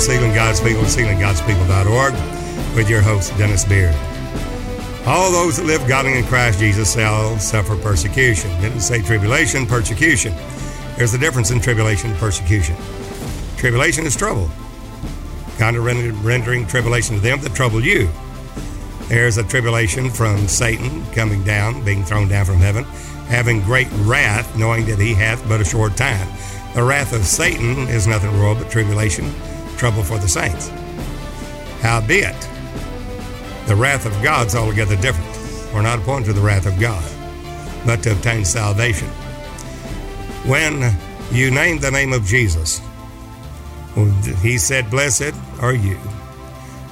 Sealing God's People, sealinggodspeople.org, with your host, Dennis Beard. All those that live godly in Christ Jesus shall suffer persecution. It didn't say tribulation, persecution. There's a difference in tribulation and persecution. Tribulation is trouble. God is rendering tribulation to them that trouble you. There's a tribulation from Satan coming down, being thrown down from heaven, having great wrath, knowing that he hath but a short time. The wrath of Satan is nothing more but tribulation, trouble for the saints. Howbeit, the wrath of God's altogether different. We're not appointed to the wrath of God, but to obtain salvation. When you name the name of Jesus, he said, Blessed are you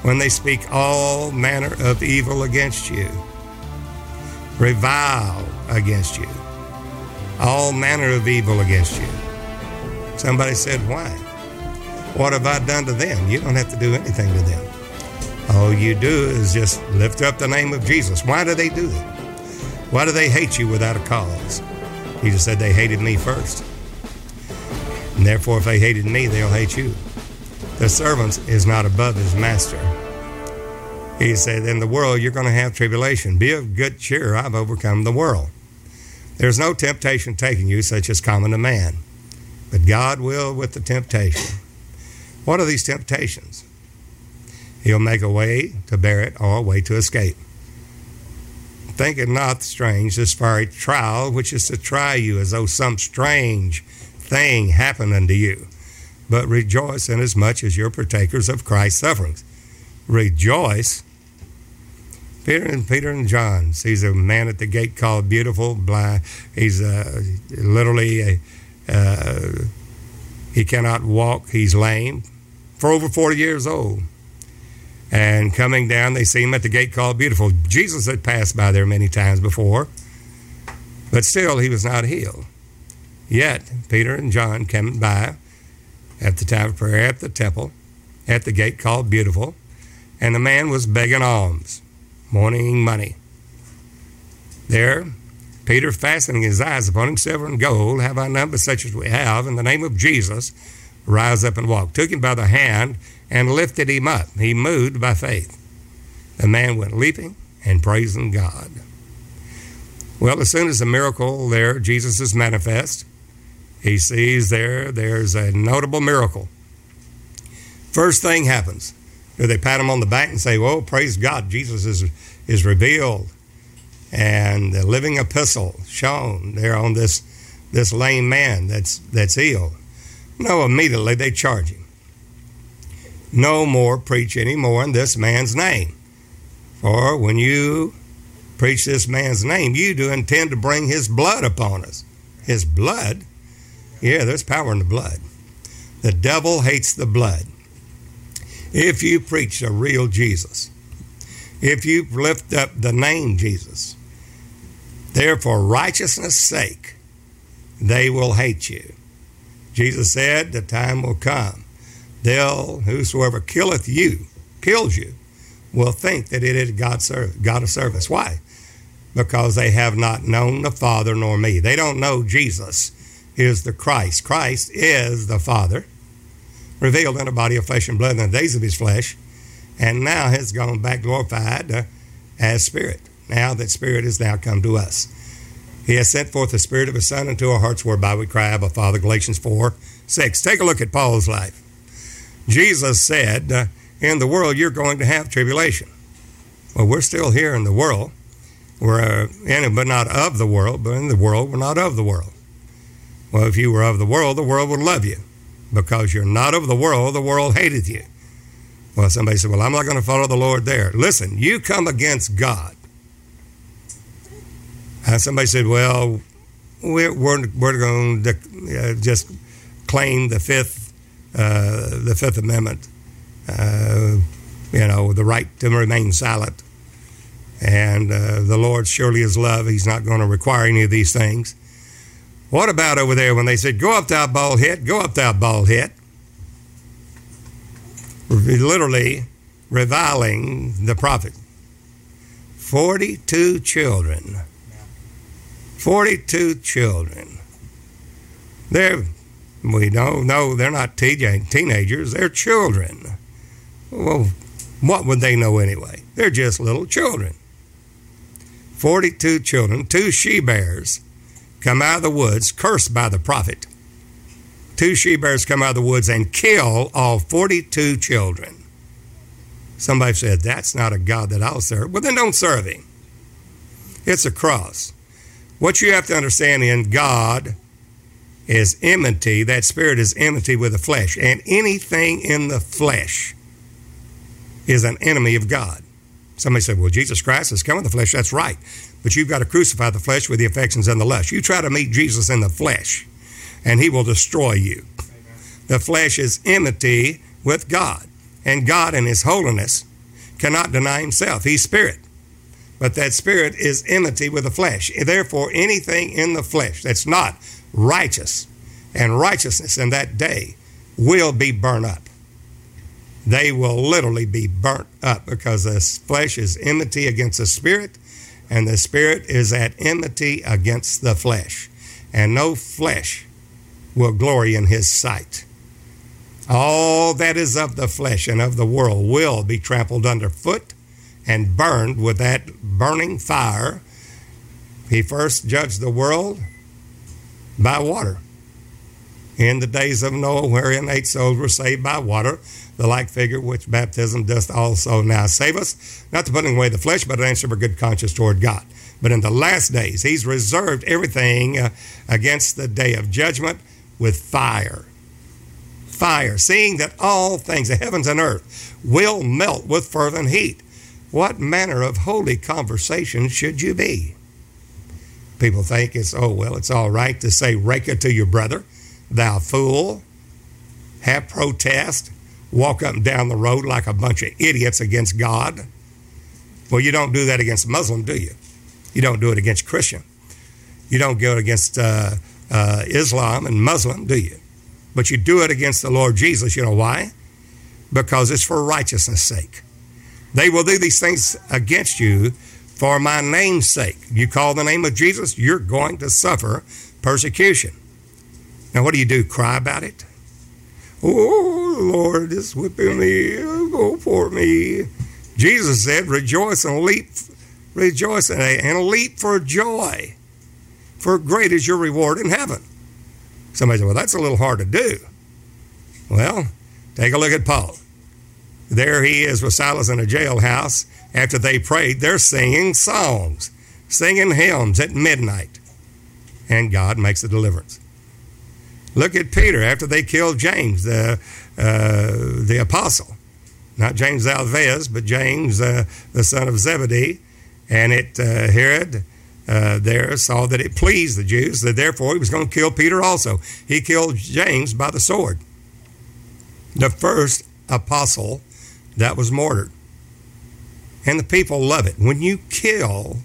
when they speak all manner of evil against you, revile against you, all manner of evil against you. Somebody said, Why? What have I done to them? You don't have to do anything to them. All you do is just lift up the name of Jesus. Why do they do that? Why do they hate you without a cause? Jesus said they hated me first. And therefore, if they hated me, they'll hate you. The servant is not above his master. He said, In the world you're going to have tribulation. Be of good cheer. I've overcome the world. There's no temptation taking you such as common to man, but God will with the temptation. What are these temptations? He'll make a way to bear it or a way to escape. Think it not strange, this fiery trial, which is to try you as though some strange thing happened unto you but rejoice inasmuch as you're partakers of Christ's sufferings. Rejoice. Peter and Peter and John sees a man at the gate called Beautiful, blind. He's uh, literally a, uh, he cannot walk. He's lame, for over forty years old. And coming down, they see him at the gate called Beautiful. Jesus had passed by there many times before, but still he was not healed. Yet Peter and John came by at the time of prayer at the temple, at the gate called Beautiful, and the man was begging alms, wanting money. There, Peter, fastening his eyes upon him, silver and gold, have I none but such as we have, in the name of Jesus, rise up and walk. Took him by the hand and lifted him up. He moved by faith. The man went leaping and praising God. Well, as soon as the miracle there, Jesus is manifest, he sees there, there's a notable miracle. First thing happens. Do they pat him on the back and say, Well, praise God, Jesus is, is revealed? And the living epistle shown there on this, this lame man that's, that's healed. No, immediately they charge him. No more preach any more in this man's name. For when you preach this man's name, you do intend to bring his blood upon us. His blood? Yeah, there's power in the blood. The devil hates the blood. If you preach a real Jesus, if you lift up the name Jesus, therefore righteousness' sake, they will hate you. Jesus said, The time will come. They'll, whosoever killeth you, kills you, will think that it is God's God of service. Why? Because they have not known the Father nor me. They don't know Jesus is the Christ. Christ is the Father, revealed in a body of flesh and blood in the days of his flesh, and now has gone back glorified uh, as Spirit. Now that Spirit has now come to us. He has sent forth the Spirit of His Son into our hearts, whereby we cry, Abba, Father, Galatians 4 6. Take a look at Paul's life. Jesus said, uh, In the world you're going to have tribulation. Well, we're still here in the world. We're uh, in it, but not of the world, but in the world, we're not of the world. Well, if you were of the world, the world would love you. Because you're not of the world, the world hateth you. Well, somebody said, Well, I'm not going to follow the Lord there. Listen, you come against God. And somebody said, Well, we're, we're, we're going to uh, just claim the fifth, uh, the Fifth Amendment, uh, you know, the right to remain silent. And uh, the Lord surely is love. He's not going to require any of these things. What about over there when they said, Go up, thou bald head, go up, thou bald head? Literally reviling the prophet. 42 children. 42 children. There, We don't know, no, they're not teenagers, they're children. Well, what would they know anyway? They're just little children. 42 children, two she bears, come out of the woods, cursed by the prophet. Two she bears come out of the woods and kill all 42 children. Somebody said, That's not a God that I'll serve. Well, then don't serve him. It's a cross. What you have to understand in God is enmity. That spirit is enmity with the flesh. And anything in the flesh is an enemy of God. Somebody said, Well, Jesus Christ has come in the flesh. That's right. But you've got to crucify the flesh with the affections and the lust. You try to meet Jesus in the flesh, and he will destroy you. The flesh is enmity with God, and God in his holiness cannot deny himself. He's spirit. But that spirit is enmity with the flesh. Therefore, anything in the flesh that's not righteous and righteousness in that day will be burnt up they will literally be burnt up because the flesh is enmity against the spirit, and the spirit is at enmity against the flesh. And no flesh will glory in his sight. All that is of the flesh and of the world will be trampled underfoot and burned with that burning fire. He first judged the world by water. In the days of Noah, wherein eight souls were saved by water, the like figure which baptism doth also now save us, not to putting away the flesh, but an answer for good conscience toward God. But in the last days, he's reserved everything uh, against the day of judgment with fire. Fire, seeing that all things, the heavens and earth, will melt with fervent heat. What manner of holy conversation should you be? People think it's, oh, well, it's all right to say, Raca to your brother, thou fool, have protest, walk up and down the road like a bunch of idiots against God. Well, you don't do that against Muslim, do you? You don't do it against Christian. You don't go against uh, uh, Islam and Muslim, do you? But you do it against the Lord Jesus. You know why? Because it's for righteousness' sake. They will do these things against you for my name's sake. You call the name of Jesus, you're going to suffer persecution. Now, what do you do? Cry about it? Oh, Lord it's whipping me. Go for me. Jesus said, Rejoice and leap, rejoice and leap for joy, for great is your reward in heaven. Somebody said, Well, that's a little hard to do. Well, take a look at Paul. There he is with Silas in a jailhouse. After they prayed, they're singing songs, singing hymns at midnight. And God makes a deliverance. Look at Peter after they killed James, the, uh, the apostle. Not James Alphaeus, but James, uh, the son of Zebedee. And it uh, Herod uh, there saw that it pleased the Jews, that therefore he was going to kill Peter also. He killed James by the sword. The first apostle that was martyred. And the people love it. When you kill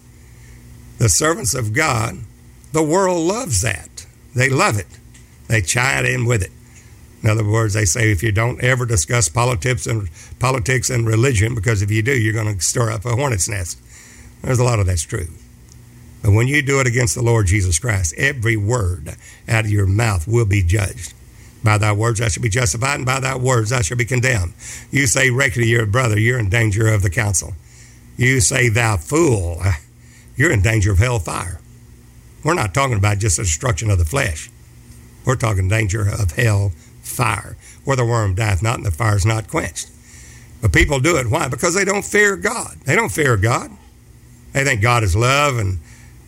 the servants of God, the world loves that. They love it. They chime in with it. In other words, they say if you don't ever discuss politics and politics and religion, because if you do, you're going to stir up a hornet's nest. There's a lot of that's true. But when you do it against the Lord Jesus Christ, every word out of your mouth will be judged. By thy words I shall be justified, and by thy words I shall be condemned. You say regularly to your brother, you're in danger of the council. You say, thou fool, you're in danger of hell fire. We're not talking about just the destruction of the flesh. We're talking danger of hell fire, where the worm dieth not and the fire is not quenched. But people do it. Why? Because they don't fear God. They don't fear God. They think God is love and,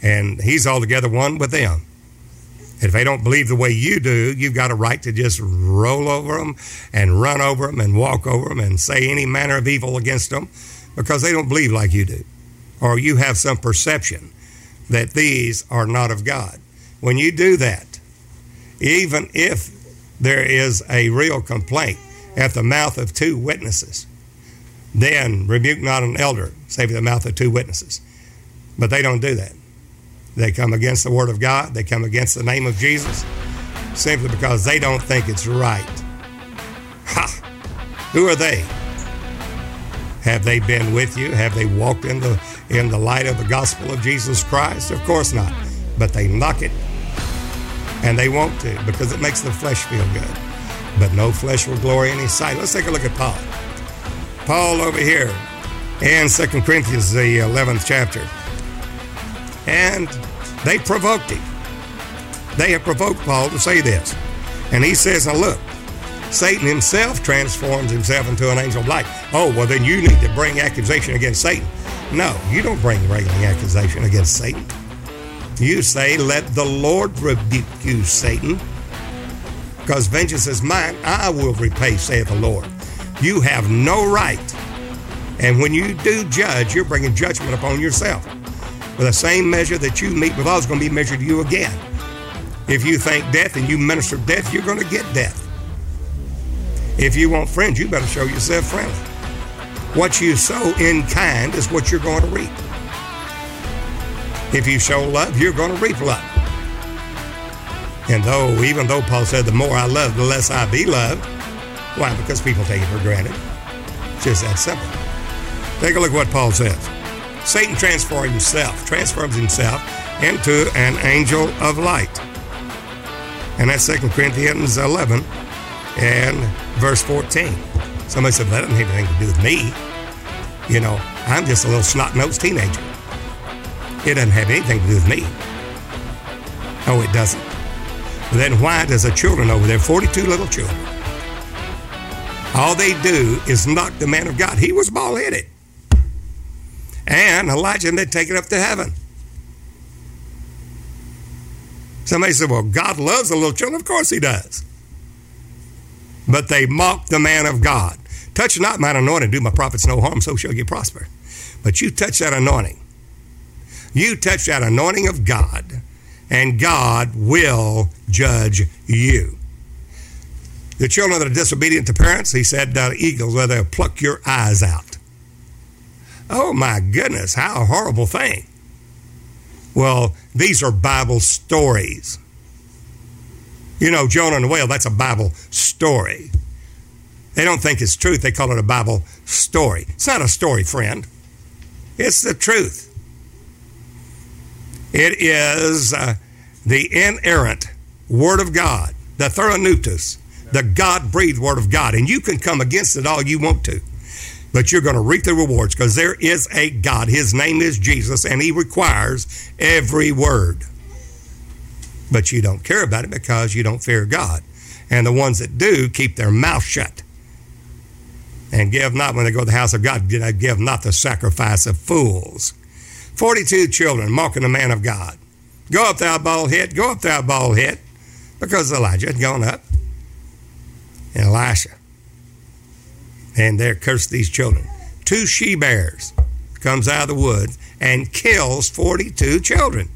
and He's altogether one with them. If they don't believe the way you do, you've got a right to just roll over them and run over them and walk over them and say any manner of evil against them because they don't believe like you do. Or you have some perception that these are not of God. When you do that, even if there is a real complaint at the mouth of two witnesses, then rebuke not an elder, save the mouth of two witnesses. But they don't do that. They come against the Word of God, they come against the name of Jesus, simply because they don't think it's right. Ha! Who are they? Have they been with you? Have they walked in the, in the light of the gospel of Jesus Christ? Of course not. But they knock it And they want to because it makes the flesh feel good. But no flesh will glory in his sight. Let's take a look at Paul. Paul over here in 2 Corinthians, the 11th chapter. And they provoked him. They have provoked Paul to say this. And he says, Now look, Satan himself transforms himself into an angel of light. Oh, well, then you need to bring accusation against Satan. No, you don't bring regular accusation against Satan. You say, Let the Lord rebuke you, Satan. Because vengeance is mine, I will repay, saith the Lord. You have no right. And when you do judge, you're bringing judgment upon yourself. With the same measure that you meet with others, going to be measured to you again. If you think death and you minister death, you're going to get death. If you want friends, you better show yourself friendly. What you sow in kind is what you're going to reap. If you show love, you're going to reap love. And though, even though Paul said, the more I love, the less I be loved, why? Because people take it for granted. It's just that simple. Take a look at what Paul says. Satan transforms himself, transforms himself into an angel of light. And that's 2 Corinthians 11 and verse 14. Somebody said, well, that doesn't have anything to do with me. You know, I'm just a little snot-nosed teenager. It doesn't have anything to do with me. Oh, it doesn't. Then why does the children over there, 42 little children, all they do is knock the man of God. He was bald headed. And Elijah, and they take it up to heaven. Somebody said, Well, God loves the little children. Of course he does. But they mock the man of God. Touch not mine anointing, do my prophets no harm, so shall you prosper. But you touch that anointing. You touch that anointing of God, and God will judge you. The children that are disobedient to parents, he said, uh, eagles, where they'll pluck your eyes out. Oh my goodness, how a horrible thing. Well, these are Bible stories. You know, Jonah and the whale, that's a Bible story. They don't think it's truth, they call it a Bible story. It's not a story, friend. It's the truth. It is uh, the inerrant Word of God, the Theopneustos, the God breathed Word of God. And you can come against it all you want to but you're going to reap the rewards because there is a God. His name is Jesus, and He requires every word. But you don't care about it because you don't fear God. And the ones that do keep their mouth shut. And give not, when they go to the house of God, give not the sacrifice of fools. 42 children mocking the man of God. Go up, thou bald head, go up, thou bald head. Because Elijah had gone up. And Elisha and they're cursed these children. Two she bears comes out of the woods and kills 42 children.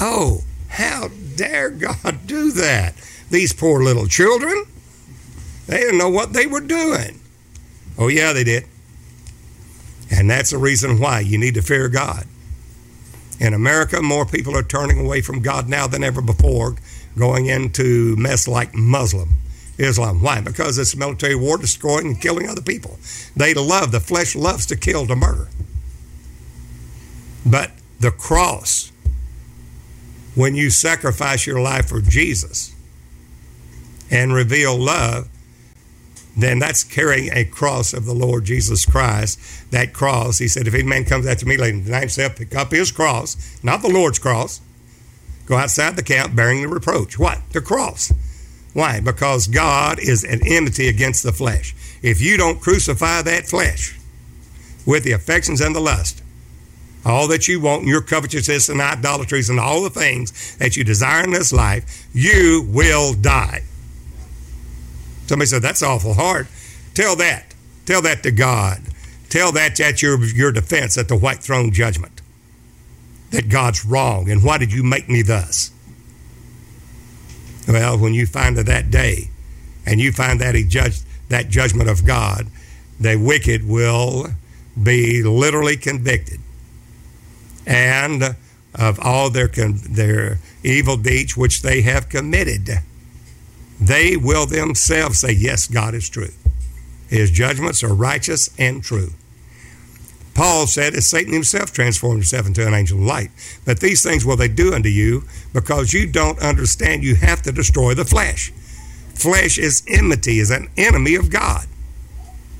Oh, how dare God do that? These poor little children, they didn't know what they were doing. Oh, yeah, they did. And that's the reason why you need to fear God. In America, more people are turning away from God now than ever before, going into mess like Muslim. Islam. Why? Because it's military war destroying and killing other people. They love, the flesh loves to kill, to murder. But the cross, when you sacrifice your life for Jesus and reveal love, then that's carrying a cross of the Lord Jesus Christ. That cross, he said, if any man comes after me, let him deny himself, pick up his cross, not the Lord's cross, go outside the camp bearing the reproach. What? The cross. Why? Because God is an enmity against the flesh. If you don't crucify that flesh with the affections and the lust, all that you want, your covetousness and idolatries and all the things that you desire in this life, you will die. Somebody said, That's awful hard. Tell that. Tell that to God. Tell that at your, your defense at the white throne judgment. That God's wrong, and why did you make me thus? Well, when you find that that day and you find that he judged that judgment of God, the wicked will be literally convicted. And of all their their evil deeds which they have committed, they will themselves say, "Yes, God is true. His judgments are righteous and true." Paul said that Satan himself transformed himself into an angel of light. But these things will they do unto you because you don't understand you have to destroy the flesh. Flesh is enmity, is an enemy of God.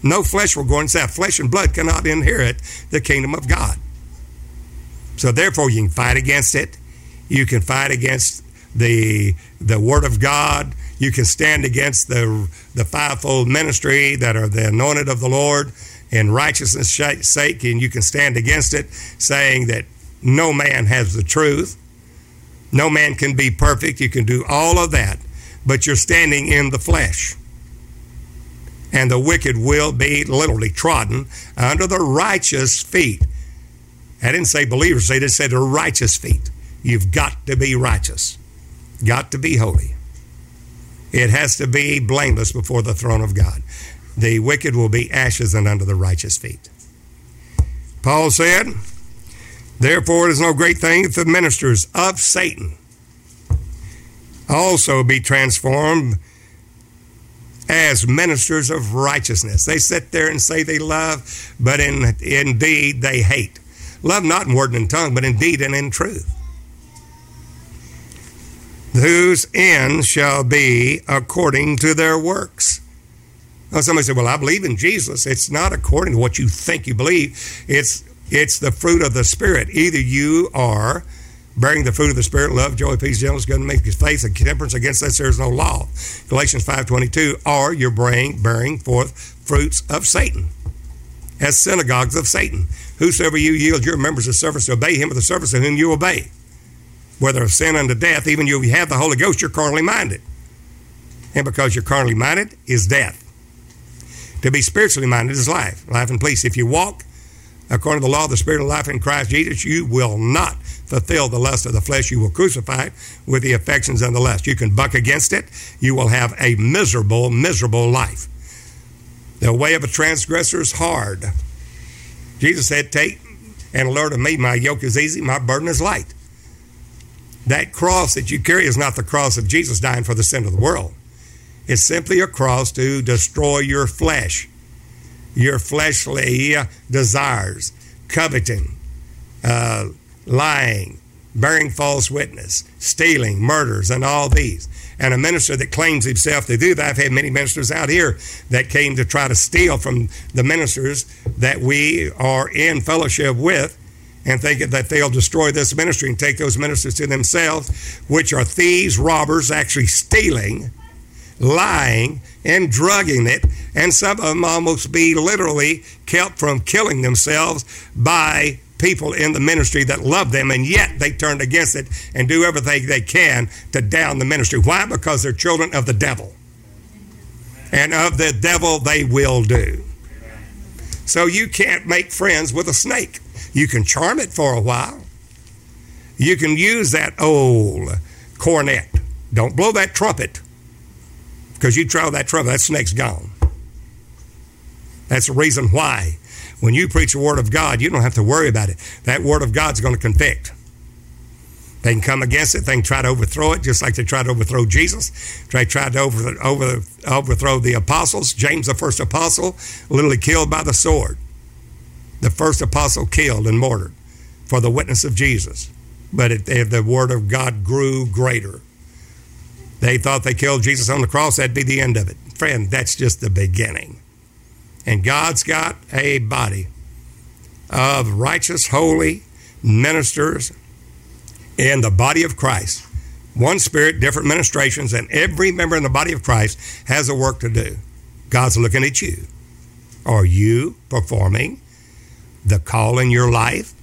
No flesh will go inside. Flesh and blood cannot inherit the kingdom of God. So therefore you can fight against it. You can fight against the the word of God. You can stand against the the fivefold ministry that are the anointed of the Lord in righteousness' sake, and you can stand against it, saying that no man has the truth. No man can be perfect. You can do all of that, but you're standing in the flesh. And the wicked will be literally trodden under the righteous feet. I didn't say believers, they just said the righteous feet. You've got to be righteous, got to be holy. It has to be blameless before the throne of God the wicked will be ashes and under the righteous feet. Paul said, Therefore, it is no great thing if the ministers of Satan also be transformed as ministers of righteousness. They sit there and say they love, but in indeed they hate. Love not in word and in tongue, but in deed and in truth. Whose end shall be according to their works. Now, somebody said, Well, I believe in Jesus. It's not according to what you think you believe, it's, it's the fruit of the Spirit. Either you are bearing the fruit of the Spirit, love, joy, peace, gentleness, goodness, faith, and temperance. Against this there is no law. Galatians 5.22, or you're bearing, bearing forth fruits of Satan as synagogues of Satan. Whosoever you yield your members of service to obey him of the service of whom you obey. Whether of sin unto death, even you have the Holy Ghost, you're carnally minded. And because you're carnally minded is death. To be spiritually minded is life, life and peace. If you walk according to the law of the Spirit of life in Christ Jesus, you will not fulfill the lust of the flesh. You will crucify it with the affections and the lust. You can buck against it. You will have a miserable, miserable life. The way of a transgressor is hard. Jesus said, Take and learn of me. My yoke is easy, my burden is light. That cross that you carry is not the cross of Jesus dying for the sin of the world. It's simply a cross to destroy your flesh, your fleshly desires, coveting, uh, lying, bearing false witness, stealing, murders, and all these. And a minister that claims himself to do that, I've had many ministers out here that came to try to steal from the ministers that we are in fellowship with and thinking that they'll destroy this ministry and take those ministers to themselves, which are thieves, robbers, actually stealing lying and drugging it, and some of them almost be literally kept from killing themselves by people in the ministry that love them, and yet they turn against it and do everything they can to down the ministry. Why? Because they're children of the devil. And of the devil they will do. So you can't make friends with a snake. You can charm it for a while. You can use that old cornet. Don't blow that trumpet because you try that trouble, that snake's gone. That's the reason why when you preach the Word of God, you don't have to worry about it. That Word of God's going to convict. They can come against it. They can try to overthrow it, just like they tried to overthrow Jesus. They tried to over, over, overthrow the apostles. James, the first apostle, literally killed by the sword. The first apostle killed and martyred for the witness of Jesus. But it, the word of God grew greater. They thought they killed Jesus on the cross, that'd be the end of it. Friend, that's just the beginning. And God's got a body of righteous, holy ministers in the body of Christ. One spirit, different ministrations, and every member in the body of Christ has a work to do. God's looking at you. Are you performing the call in your life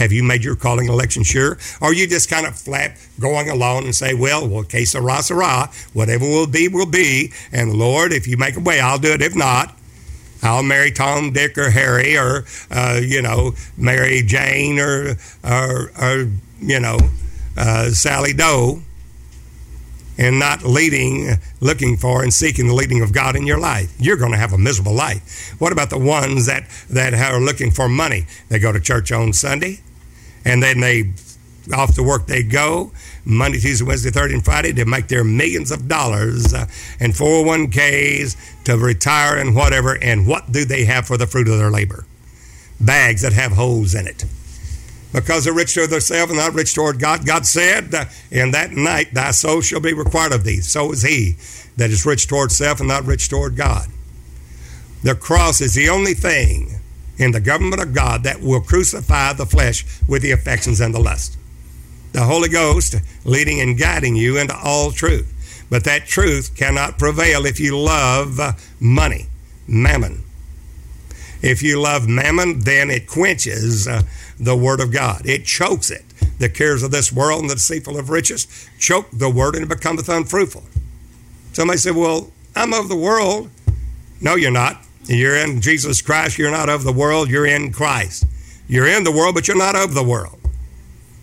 have you made your calling election sure? Or are you just kind of flat going along and say, well, well, que sera, sera, whatever will be, will be. And Lord, if you make a way, I'll do it. If not, I'll marry Tom, Dick, or Harry, or, uh, you know, marry Jane, or, or, or you know, uh, Sally Doe and not leading, looking for and seeking the leading of God in your life, you're going to have a miserable life. What about the ones that, that are looking for money? They go to church on Sunday, and then they off to work they go. Monday, Tuesday, Wednesday, Thursday, and Friday to make their millions of dollars uh, and 401ks to retire and whatever. And what do they have for the fruit of their labor? bags that have holes in it. Because they're rich toward themselves and not rich toward God. God said, In that night thy soul shall be required of thee. So is he that is rich toward self and not rich toward God. The cross is the only thing in the government of God that will crucify the flesh with the affections and the lust. The Holy Ghost leading and guiding you into all truth. But that truth cannot prevail if you love money, mammon. If you love mammon, then it quenches uh, the word of God. It chokes it. The cares of this world and the deceitful of riches choke the word and it becometh unfruitful. Somebody said, Well, I'm of the world. No, you're not. You're in Jesus Christ. You're not of the world. You're in Christ. You're in the world, but you're not of the world.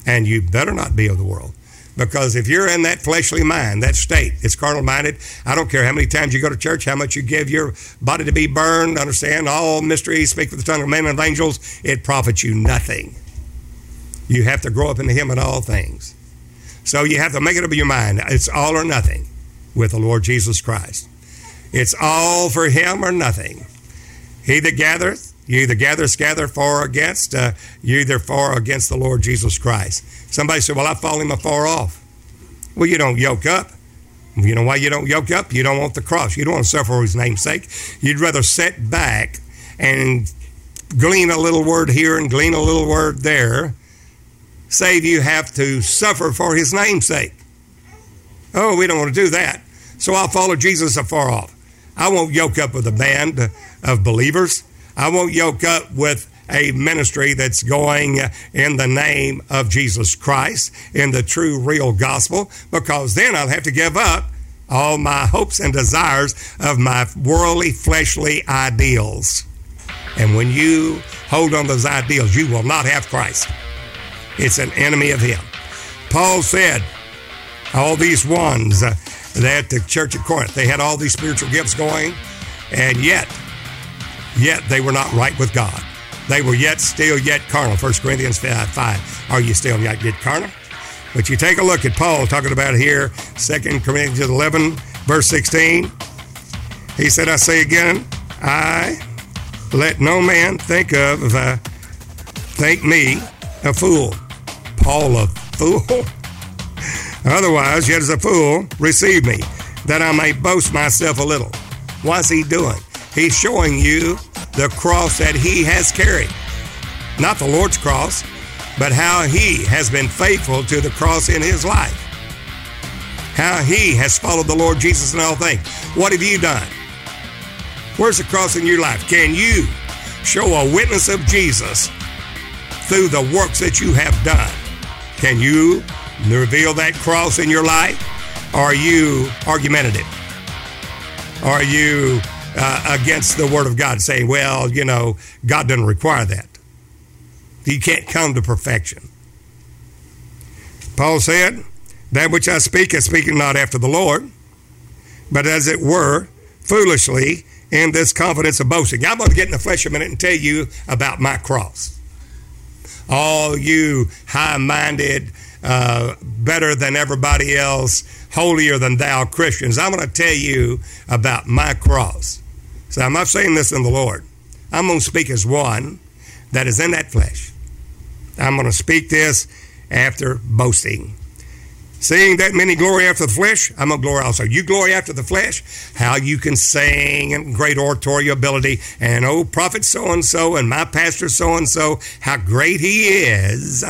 And you better not be of the world. Because if you're in that fleshly mind, that state, it's carnal minded. I don't care how many times you go to church, how much you give your body to be burned, understand all mysteries, speak with the tongue of men and of angels, it profits you nothing. You have to grow up into Him in all things. So you have to make it up in your mind. It's all or nothing with the Lord Jesus Christ. It's all for Him or nothing. He that gathereth, you either gather, gather for or against, uh, you either for or against the Lord Jesus Christ. Somebody said, Well, I follow him afar off. Well, you don't yoke up. You know why you don't yoke up? You don't want the cross. You don't want to suffer for his name's sake. You'd rather sit back and glean a little word here and glean a little word there, save you have to suffer for his name's sake. Oh, we don't want to do that. So I'll follow Jesus afar off. I won't yoke up with a band of believers. I won't yoke up with a ministry that's going in the name of Jesus Christ, in the true, real gospel, because then I'll have to give up all my hopes and desires of my worldly, fleshly ideals. And when you hold on to those ideals, you will not have Christ. It's an enemy of Him. Paul said, all these ones uh, that the church at Corinth, they had all these spiritual gifts going, and yet, yet they were not right with God. They were yet still yet carnal. 1 Corinthians 5, 5. Are you still yet, yet carnal? But you take a look at Paul talking about here, 2 Corinthians 11, verse 16. He said, I say again, I let no man think of, uh, think me a fool. Paul a fool? Otherwise, yet as a fool, receive me, that I may boast myself a little. What's he doing? He's showing you the cross that he has carried. Not the Lord's cross, but how he has been faithful to the cross in his life. How he has followed the Lord Jesus in all things. What have you done? Where's the cross in your life? Can you show a witness of Jesus through the works that you have done? Can you reveal that cross in your life? Are you argumentative? Are you uh, against the Word of God, saying, well, you know, God doesn't require that. You can't come to perfection. Paul said, That which I speak, I speak not after the Lord, but as it were, foolishly, in this confidence of boasting. I'm going to get in the flesh a minute and tell you about my cross. All you high minded, uh, better than everybody else, holier than thou Christians, I'm going to tell you about my cross. So I'm not saying this in the Lord. I'm going to speak as one that is in that flesh. I'm going to speak this after boasting. Seeing that many glory after the flesh, I'm going to glory also. You glory after the flesh, how you can sing and great oratory ability, and oh, prophet so and so, and my pastor so and so, how great he is,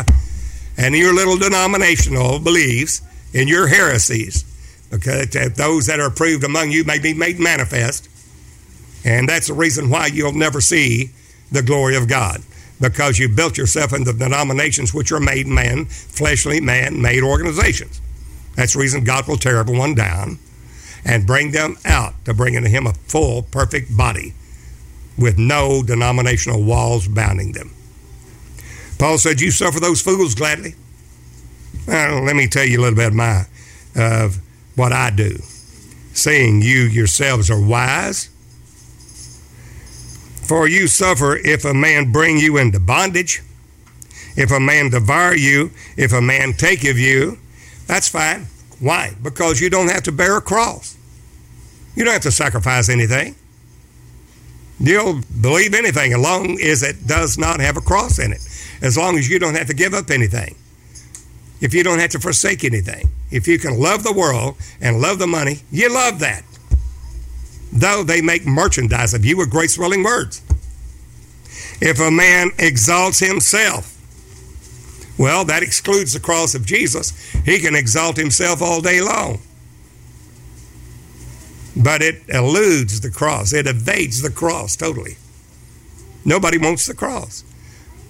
and your little denominational beliefs and your heresies, because those that are approved among you may be made manifest. And that's the reason why you'll never see the glory of God. Because you built yourself into denominations which are made man, fleshly man made organizations. That's the reason God will tear everyone down and bring them out to bring into Him a full, perfect body with no denominational walls bounding them. Paul said, You suffer those fools gladly. Well, let me tell you a little bit of my of what I do. Seeing you yourselves are wise, for you suffer if a man bring you into bondage, if a man devour you, if a man take of you. That's fine. Why? Because you don't have to bear a cross. You don't have to sacrifice anything. You'll believe anything as long as it does not have a cross in it. As long as you don't have to give up anything. If you don't have to forsake anything. If you can love the world and love the money, you love that. Though they make merchandise of you with great swelling words. If a man exalts himself, well, that excludes the cross of Jesus. He can exalt himself all day long. But it eludes the cross, it evades the cross totally. Nobody wants the cross.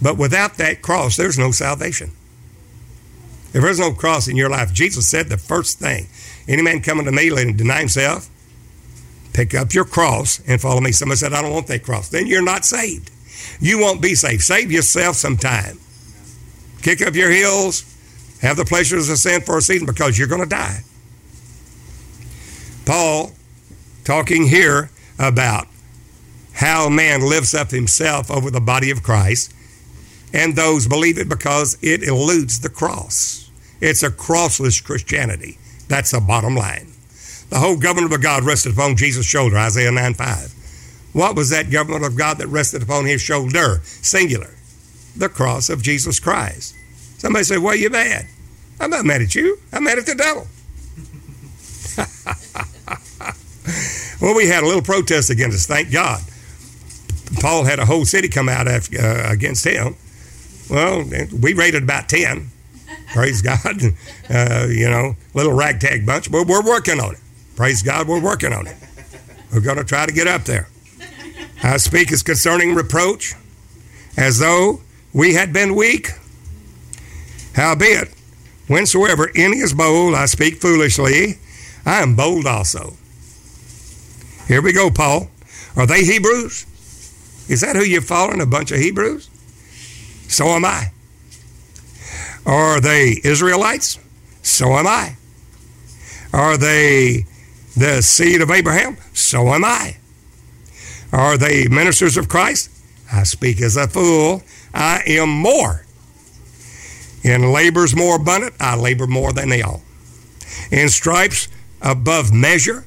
But without that cross, there's no salvation. If there's no cross in your life, Jesus said the first thing any man coming to me, let him deny himself, pick up your cross, and follow me. Somebody said, I don't want that cross. Then you're not saved. You won't be saved. Save yourself sometime. Kick up your heels, have the pleasures of sin for a season because you're going to die. Paul, talking here about how man lifts up himself over the body of Christ, and those believe it because it eludes the cross. It's a crossless Christianity. That's the bottom line. The whole government of God rested upon Jesus' shoulder, Isaiah 9 5. What was that government of God that rested upon his shoulder? Singular. The cross of Jesus Christ. Somebody said, Why are you mad? I'm not mad at you. I'm mad at the devil. well, we had a little protest against us, thank God. Paul had a whole city come out after, uh, against him. Well, we rated about 10. Praise God. Uh, you know, little ragtag bunch, but we're working on it. Praise God, we're working on it. We're going to try to get up there. I speak as concerning reproach, as though we had been weak. Howbeit, whensoever any is bold, I speak foolishly. I am bold also. Here we go, Paul. Are they Hebrews? Is that who you're following? A bunch of Hebrews? So am I. Are they Israelites? So am I. Are they the seed of Abraham? So am I. Are they ministers of Christ? I speak as a fool. I am more. In labors more abundant, I labor more than they all. In stripes above measure,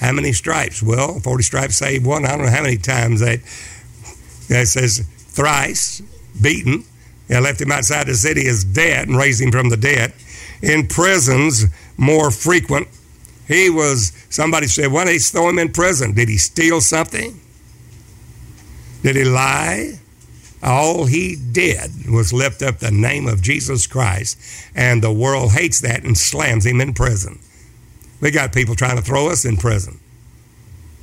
how many stripes? Well, 40 stripes save one. I don't know how many times that, that says thrice beaten. I left him outside the city as dead and raised him from the dead. In prisons, more frequent. He was, somebody said, why did they throw him in prison? Did he steal something? Did he lie? All he did was lift up the name of Jesus Christ, and the world hates that and slams him in prison. We got people trying to throw us in prison.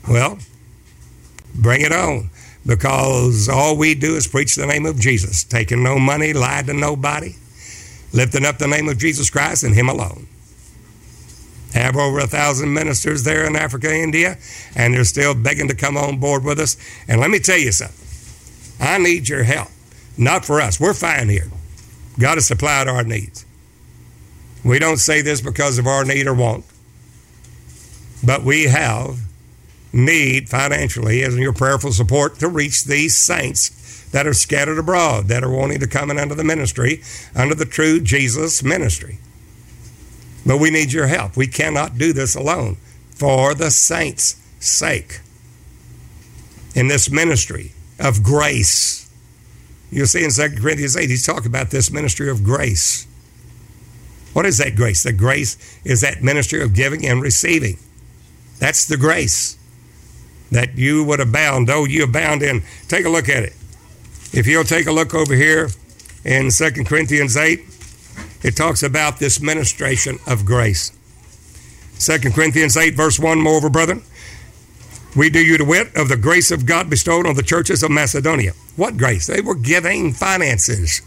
Well, bring it on because all we do is preach the name of Jesus, taking no money, lying to nobody, lifting up the name of Jesus Christ and Him alone. Have over a thousand ministers there in Africa, India, and they're still begging to come on board with us. And let me tell you something I need your help. Not for us, we're fine here. God has supplied our needs. We don't say this because of our need or want, but we have need financially as your prayerful support to reach these saints that are scattered abroad, that are wanting to come in under the ministry, under the true Jesus ministry. But we need your help. We cannot do this alone for the saints' sake. In this ministry of grace. You'll see in 2 Corinthians 8, he's talking about this ministry of grace. What is that grace? The grace is that ministry of giving and receiving. That's the grace that you would abound. Oh, you abound in. Take a look at it. If you'll take a look over here in 2 Corinthians 8, it talks about this ministration of grace. 2 Corinthians 8, verse 1, moreover, brethren, we do you the wit of the grace of God bestowed on the churches of Macedonia. What grace? They were giving finances.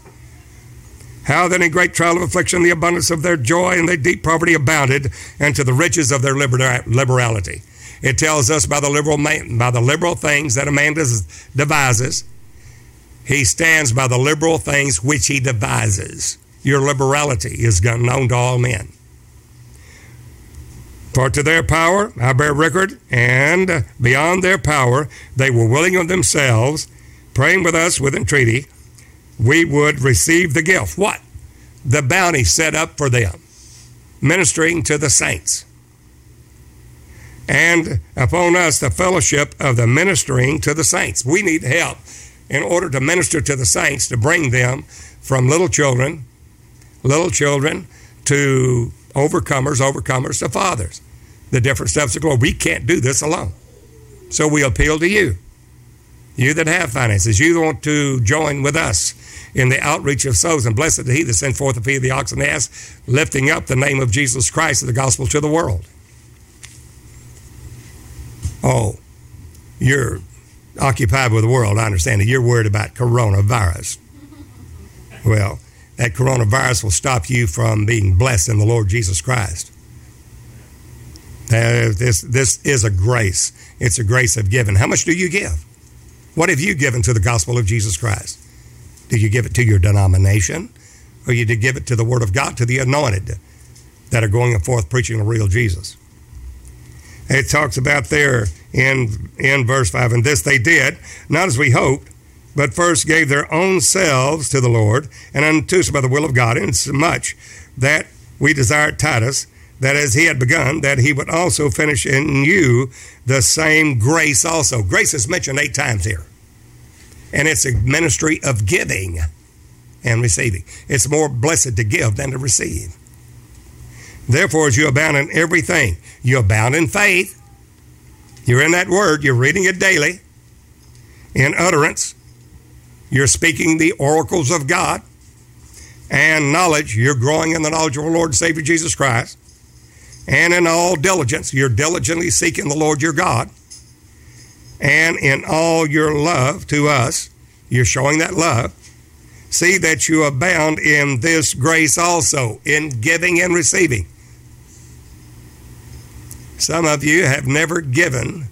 How then in great trial of affliction the abundance of their joy and their deep poverty abounded, and to the riches of their liberality. It tells us by the liberal man, by the liberal things that a man devises, he stands by the liberal things which he devises. Your liberality is known to all men. For to their power I bear record, and beyond their power they were willing of themselves, praying with us with entreaty, we would receive the gift. What? The bounty set up for them, ministering to the saints and upon us the fellowship of the ministering to the saints. We need help in order to minister to the saints to bring them from little children, little children to overcomers, overcomers to fathers. The different steps of glory. We can't do this alone. So we appeal to you. You that have finances, you want to join with us in the outreach of souls, and blessed is he that sent forth the feet of the ox and the ass, lifting up the name of Jesus Christ and the gospel to the world. Oh, you're occupied with the world. I understand that you're worried about coronavirus. Well, that coronavirus will stop you from being blessed in the Lord Jesus Christ. Uh, this, this is a grace. It's a grace of giving. How much do you give? What have you given to the gospel of Jesus Christ? Did you give it to your denomination? Or you did give it to the Word of God, to the anointed that are going forth preaching the real Jesus? It talks about there in, in verse 5, and this they did, not as we hoped, but first gave their own selves to the Lord, and unto us by the will of God, insomuch that we desired Titus, that as he had begun, that he would also finish in you the same grace also. Grace is mentioned eight times here. And it's a ministry of giving and receiving. It's more blessed to give than to receive. Therefore, as you abound in everything, you abound in faith. You're in that word, you're reading it daily. In utterance, you're speaking the oracles of God. And knowledge, you're growing in the knowledge of our Lord and Savior Jesus Christ. And in all diligence, you're diligently seeking the Lord your God. And in all your love to us, you're showing that love. See that you abound in this grace also, in giving and receiving. Some of you have never given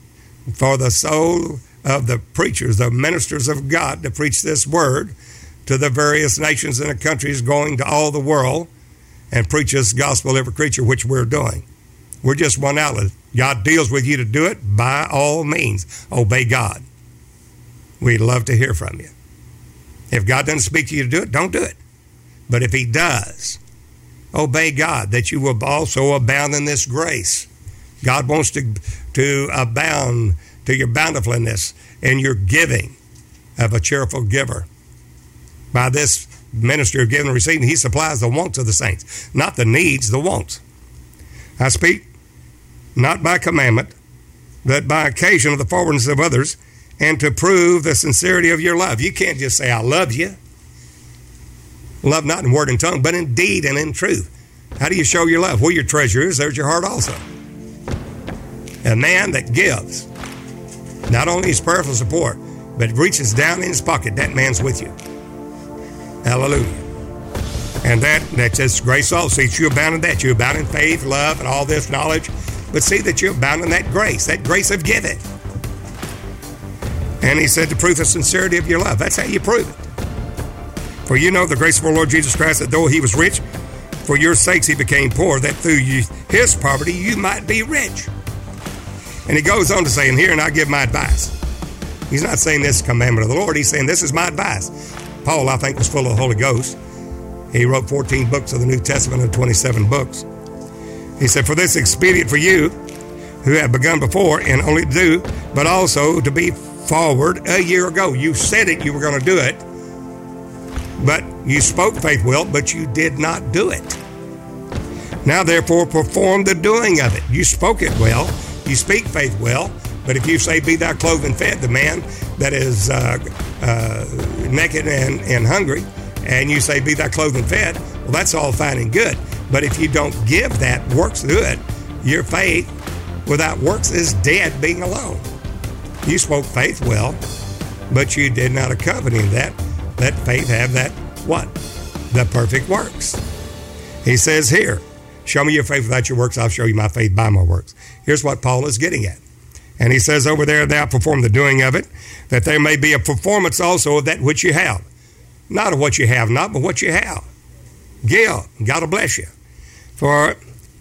for the soul of the preachers, the ministers of God, to preach this word to the various nations and the countries going to all the world and preach this gospel every creature, which we're doing. We're just one outlet. God deals with you to do it. By all means, obey God. We'd love to hear from you. If God doesn't speak to you to do it, don't do it. But if He does, obey God that you will also abound in this grace. God wants to, to abound to your bountifulness and your giving of a cheerful giver. By this ministry of giving and receiving, he supplies the wants of the saints, not the needs, the wants. I speak not by commandment, but by occasion of the forwardness of others, and to prove the sincerity of your love. You can't just say, I love you. Love not in word and tongue, but in deed and in truth. How do you show your love? Where your treasure is, there's your heart also. A man that gives, not only his prayerful support, but reaches down in his pocket, that man's with you. Hallelujah. And that that's just grace also. See, you abound in that. You abound in faith, love, and all this knowledge. But see that you abound in that grace, that grace of giving. And he said to prove the sincerity of your love. That's how you prove it. For you know the grace of our Lord Jesus Christ, that though he was rich, for your sakes he became poor, that through his poverty you might be rich. And he goes on to say, and here, and I give my advice. He's not saying this commandment of the Lord. He's saying this is my advice. Paul, I think, was full of the Holy Ghost. He wrote 14 books of the New Testament and 27 books. He said, For this expedient for you who have begun before and only do, but also to be forward a year ago. You said it, you were going to do it, but you spoke faith well, but you did not do it. Now, therefore, perform the doing of it. You spoke it well, you speak faith well, but if you say, Be thou clothed and fed, the man that is uh, uh, naked and, and hungry, and you say, Be thou clothed and fed, well, that's all fine and good. But if you don't give that works it, your faith without works is dead being alone. You spoke faith well, but you did not accompany that. Let faith have that what? The perfect works. He says here, Show me your faith without your works, I'll show you my faith by my works. Here's what Paul is getting at. And he says over there, thou perform the doing of it, that there may be a performance also of that which you have. Not of what you have not, but what you have. Give. God will bless you. For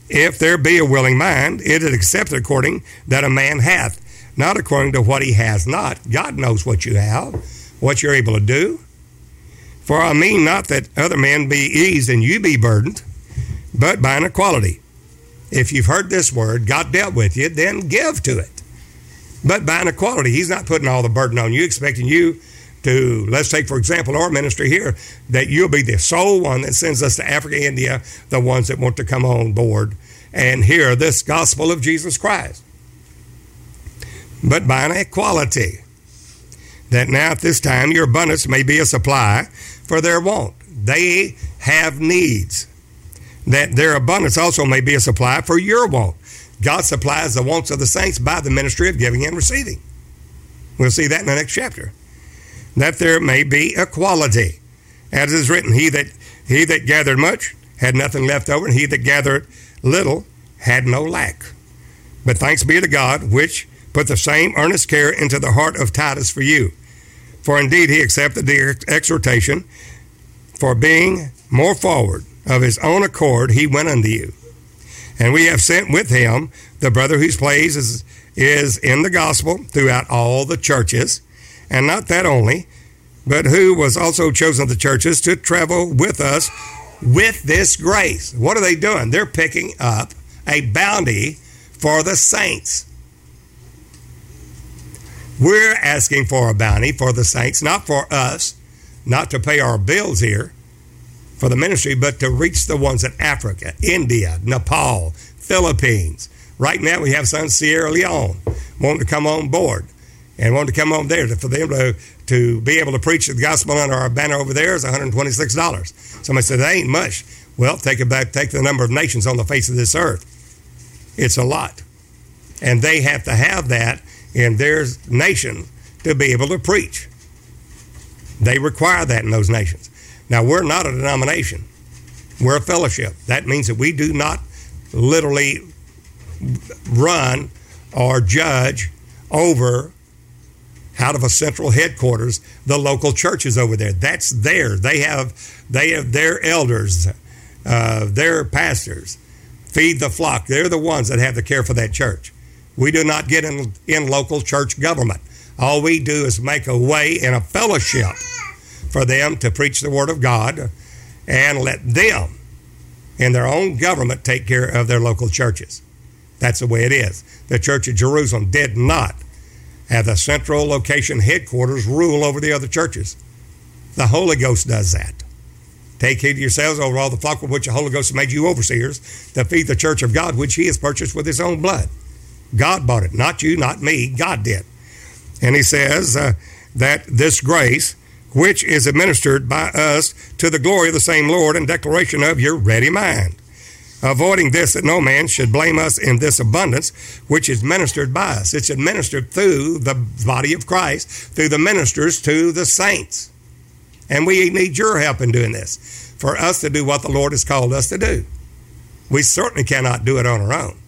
if there be a willing mind, it is accepted according that a man hath, not according to what he has not. God knows what you have, what you're able to do. For I mean not that other men be eased and you be burdened, but by an equality If you've heard this word, God dealt with you, then give to it. But by an equality, He's not putting all the burden on you, expecting you to, let's take, for example, our ministry here, that you'll be the sole one that sends us to Africa, India, the ones that want to come on board and hear this gospel of Jesus Christ. But by an equality, that now at this time your abundance may be a supply for their want. They have needs. That their abundance also may be a supply for your want. God supplies the wants of the saints by the ministry of giving and receiving. We'll see that in the next chapter that there may be equality. As is written, he that he that gathered much had nothing left over, and he that gathered little had no lack. But thanks be to God, which put the same earnest care into the heart of Titus for you. For indeed he accepted the exhortation, for being more forward of his own accord, he went unto you. And we have sent with him the brother whose place is, is in the gospel throughout all the churches and not that only, but who was also chosen of the churches to travel with us with this grace. What are they doing? They're picking up a bounty for the saints. We're asking for a bounty for the saints, not for us, not to pay our bills here for the ministry, but to reach the ones in Africa, India, Nepal, Philippines. Right now, we have some Sierra Leone wanting to come on board and wanted to come on there for them to, to be able to preach the gospel under our banner over there is $126. Somebody said, that ain't much. Well, take it back, take the number of nations on the face of this earth. It's a lot. And they have to have that in their nation to be able to preach. They require that in those nations. Now, we're not a denomination, we're a fellowship. That means that we do not literally run or judge over out of a central headquarters the local churches over there. That's there. They have they have their elders, uh, their pastors, feed the flock. They're the ones that have the care for that church. We do not get in in local church government. All we do is make a way in a fellowship for them to preach the word of God and let them in their own government take care of their local churches. That's the way it is. The Church of Jerusalem did not have the central location headquarters rule over the other churches. The Holy Ghost does that. Take heed yourselves over all the flock with which the Holy Ghost made you overseers to feed the church of God, which he has purchased with his own blood. God bought it, not you, not me. God did. And he says uh, that this grace, which is administered by us to the glory of the same Lord and declaration of your ready mind avoiding this that no man should blame us in this abundance which is ministered by us. It's administered through the body of Christ, through the ministers to the saints. And we need your help in doing this for us to do what the Lord has called us to do. We certainly cannot do it on our own.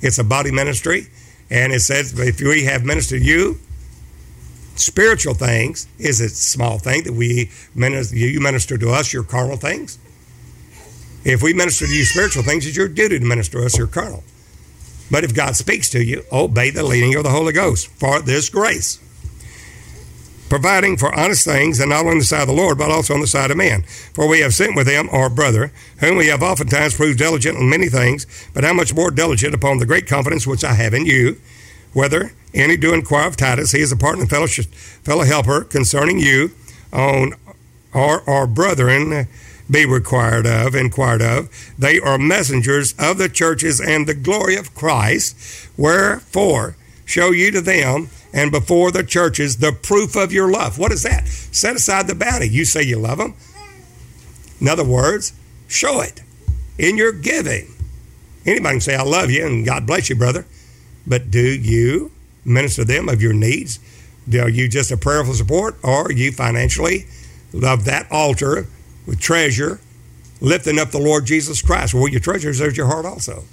It's a body ministry, and it says if we have ministered you, spiritual things is a small thing that we minister, you minister to us your carnal things if we minister to you spiritual things, it's your duty to minister to us your carnal. But if God speaks to you, obey the leading of the Holy Ghost for this grace. Providing for honest things, and not on the side of the Lord, but also on the side of man. For we have sent with him our brother, whom we have oftentimes proved diligent in many things, but how much more diligent upon the great confidence which I have in you, whether any do inquire of Titus, he is a partner and fellowship, fellow helper concerning you on our, our brethren be required of, inquired of. They are messengers of the churches and the glory of Christ. Wherefore, show you to them and before the churches the proof of your love. What is that? Set aside the bounty. You say you love them. In other words, show it in your giving. Anybody can say, I love you and God bless you, brother. But do you minister them of your needs? Are you just a prayerful support or are you financially love that altar with treasure, lifting up the Lord Jesus Christ. Well, your treasures, there's your heart also.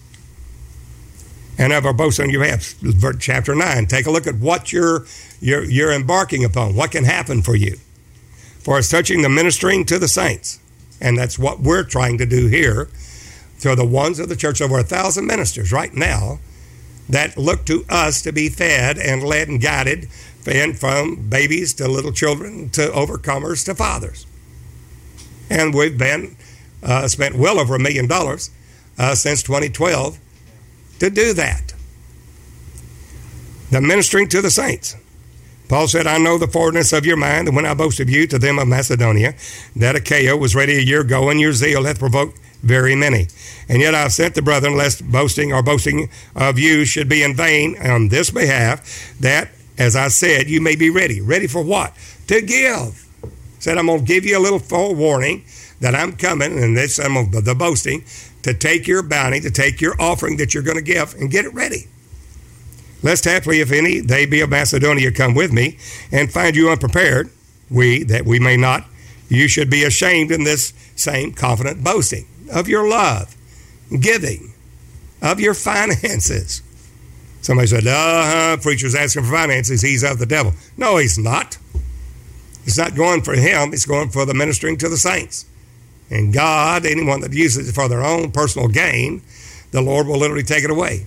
And of our boast on your behalf, chapter 9. Take a look at what you're, you're, you're embarking upon, what can happen for you. For it's touching the ministering to the saints. And that's what we're trying to do here to the ones of the church, over a thousand ministers right now that look to us to be fed and led and guided from babies to little children to overcomers to fathers and we've been uh, spent well over a million dollars uh, since 2012 to do that. The ministering to the saints. Paul said, I know the forwardness of your mind, and when I boast of you to them of Macedonia, that Achaia was ready a year ago, and your zeal hath provoked very many. And yet I've sent the brethren, lest boasting or boasting of you should be in vain on this behalf, that, as I said, you may be ready. Ready for what? To give. Said, I'm going to give you a little forewarning that I'm coming, and this some of the boasting, to take your bounty, to take your offering that you're going to give, and get it ready. Lest haply, if any, they be of Macedonia come with me, and find you unprepared, we, that we may not, you should be ashamed in this same confident boasting of your love, giving, of your finances. Somebody said, uh-huh, preacher's asking for finances, he's of the devil. No, he's not. It's not going for him, it's going for the ministering to the saints. And God, anyone that uses it for their own personal gain, the Lord will literally take it away.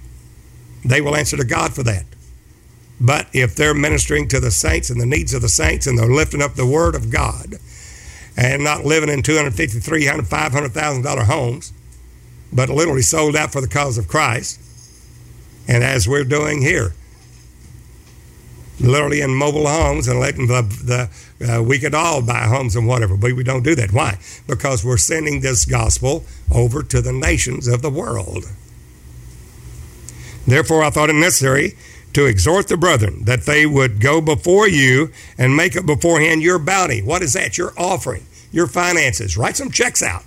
They will answer to God for that. But if they're ministering to the saints and the needs of the saints and they're lifting up the word of God and not living in 250 300 $500,000 homes, but literally sold out for the cause of Christ, and as we're doing here, literally in mobile homes and letting the, the uh, we could all buy homes and whatever, but we don't do that. Why? Because we're sending this gospel over to the nations of the world. Therefore, I thought it necessary to exhort the brethren that they would go before you and make up beforehand your bounty. What is that? Your offering, your finances. Write some checks out.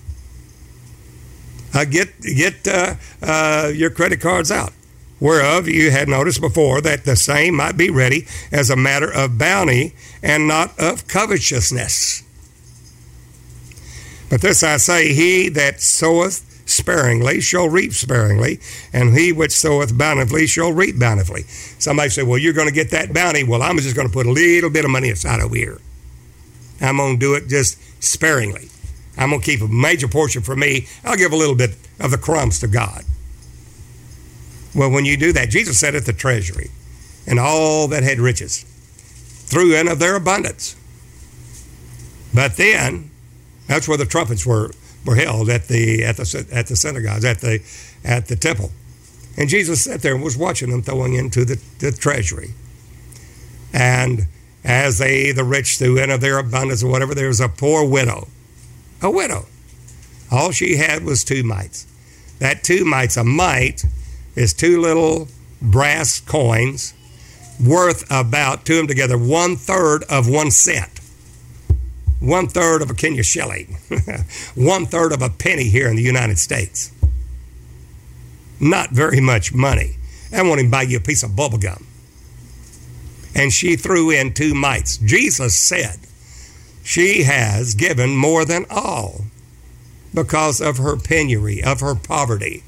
Uh, get get uh, uh, your credit cards out whereof you had noticed before that the same might be ready as a matter of bounty and not of covetousness. But this I say, he that soweth sparingly shall reap sparingly, and he which soweth bountifully shall reap bountifully. Somebody say, Well, you're going to get that bounty. Well, I'm just going to put a little bit of money aside over here. I'm going to do it just sparingly. I'm going to keep a major portion for me. I'll give a little bit of the crumbs to God. Well, when you do that, Jesus said at the treasury, and all that had riches threw in of their abundance. But then, that's where the trumpets were, were held at the at the at the synagogues at the at the temple, and Jesus sat there and was watching them throwing into the, the treasury. And as they the rich threw in of their abundance or whatever, there was a poor widow, a widow. All she had was two mites. That two mites, a mite is two little brass coins worth about, two of them together, one third of one cent. One third of a Kenya shilling. one third of a penny here in the United States. Not very much money. I won't even buy you a piece of bubble gum. And she threw in two mites. Jesus said, She has given more than all because of her penury, of her poverty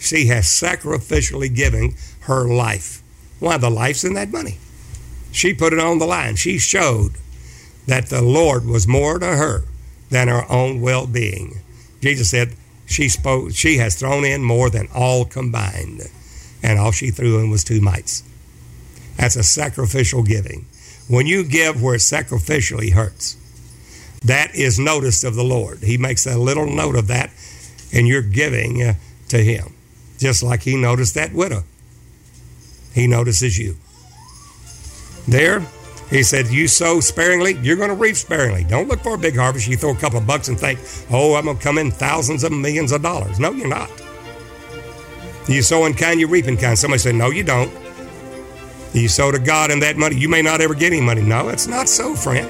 she has sacrificially given her life. Why? The life's in that money. She put it on the line. She showed that the Lord was more to her than her own well being. Jesus said, she spoke she has thrown in more than all combined and all she threw in was two mites that's a sacrificial giving when you give where it sacrificially hurts that is noticed of the lord he makes a little note of that and you're giving uh, to him just like he noticed that widow. He notices you. There, he said, You sow sparingly, you're going to reap sparingly. Don't look for a big harvest. You throw a couple of bucks and think, Oh, I'm going to come in thousands of millions of dollars. No, you're not. You sow in kind, you reap in kind. Somebody said, No, you don't. You sow to God in that money. You may not ever get any money. No, it's not so, friend.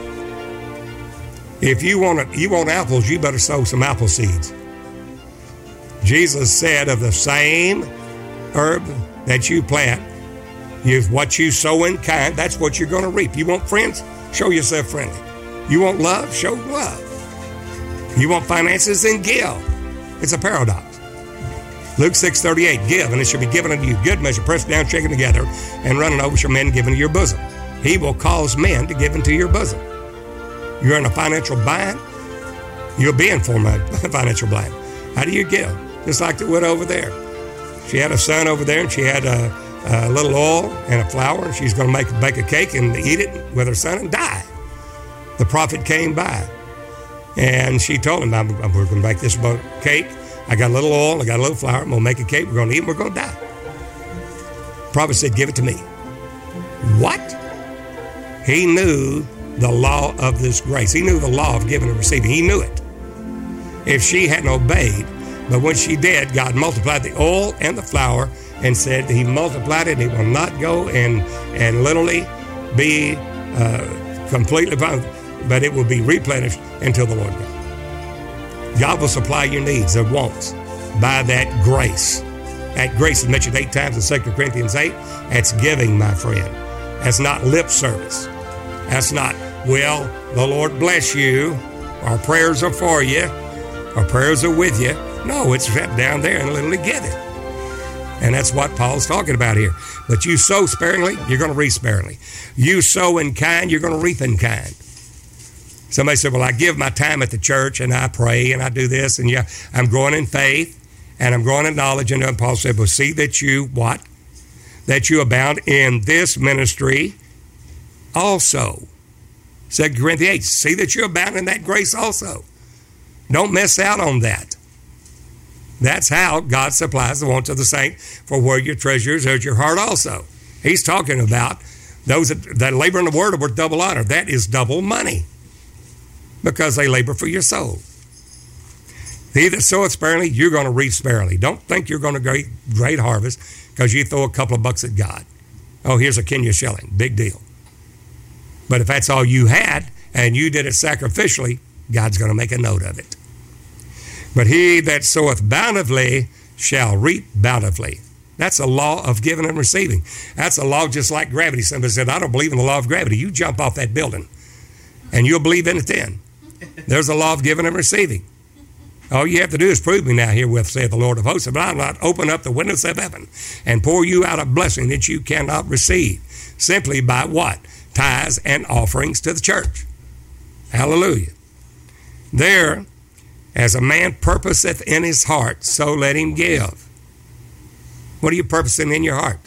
If you want you want apples, you better sow some apple seeds. Jesus said, of the same herb that you plant, you what you sow in kind, that's what you're going to reap. You want friends? Show yourself friendly. You want love? Show love. You want finances? Then give. It's a paradox. Luke 6 38, give, and it shall be given unto you good measure, pressed down, shaken together, and running over shall men give into your bosom. He will cause men to give into your bosom. You're in a financial bind, you'll be in for a financial bind. How do you give? just like the widow over there. She had a son over there, and she had a, a little oil and a flour, she's going to make bake a cake and eat it with her son and die. The prophet came by, and she told him, "I'm, I'm going to make this cake. I got a little oil, I got a little flour, I'm gonna make a cake, we're gonna eat, and we're gonna die. The Prophet said, Give it to me. What? He knew the law of this grace. He knew the law of giving and receiving. He knew it. If she hadn't obeyed, but when she did, God multiplied the oil and the flour and said He multiplied it. He will not go and and literally be uh, completely, but it will be replenished until the Lord comes. God will supply your needs, their wants, by that grace. That grace is mentioned eight times in 2 Corinthians 8. That's giving, my friend. That's not lip service. That's not, well, the Lord bless you. Our prayers are for you. Our prayers are with you. No, it's down there and literally give it. And that's what Paul's talking about here. But you sow sparingly, you're going to reap sparingly. You sow in kind, you're going to reap in kind. Somebody said, Well, I give my time at the church and I pray and I do this, and yeah, I'm growing in faith and I'm growing in knowledge. And Paul said, Well, see that you what? That you abound in this ministry also. 2 Corinthians 8, see that you abound in that grace also. Don't miss out on that. That's how God supplies the wants of the saint, for where your treasure is, your heart also. He's talking about those that, that labor in the word are worth double honor. That is double money because they labor for your soul. He that soweth sparingly, you're going to reap sparingly. Don't think you're going to get great harvest because you throw a couple of bucks at God. Oh, here's a Kenya shilling. Big deal. But if that's all you had and you did it sacrificially, God's going to make a note of it. But he that soweth bountifully shall reap bountifully. That's a law of giving and receiving. That's a law just like gravity. Somebody said, I don't believe in the law of gravity. You jump off that building and you'll believe in it then. There's a law of giving and receiving. All you have to do is prove me now herewith, saith the Lord of hosts, but I'll not open up the windows of heaven and pour you out a blessing that you cannot receive. Simply by what? Tithes and offerings to the church. Hallelujah. There, as a man purposeth in his heart, so let him give. What are you purposing in your heart?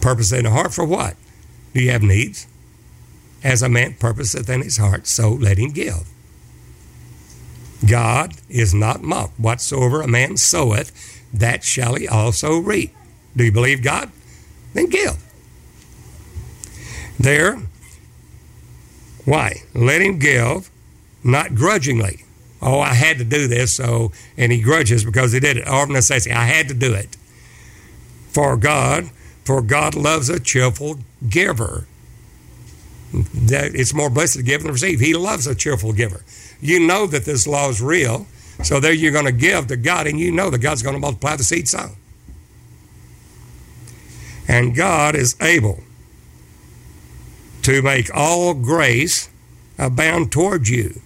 Purpose in the heart for what? Do you have needs? As a man purposeth in his heart, so let him give. God is not mocked. Whatsoever a man soweth, that shall he also reap. Do you believe God? Then give. There, why? Let him give, not grudgingly. Oh, I had to do this, so, and he grudges because he did it. Or of necessity, I had to do it. For God, for God loves a cheerful giver. That it's more blessed to give than receive. He loves a cheerful giver. You know that this law is real, so there you're going to give to God, and you know that God's going to multiply the seed sown. And God is able to make all grace abound toward you,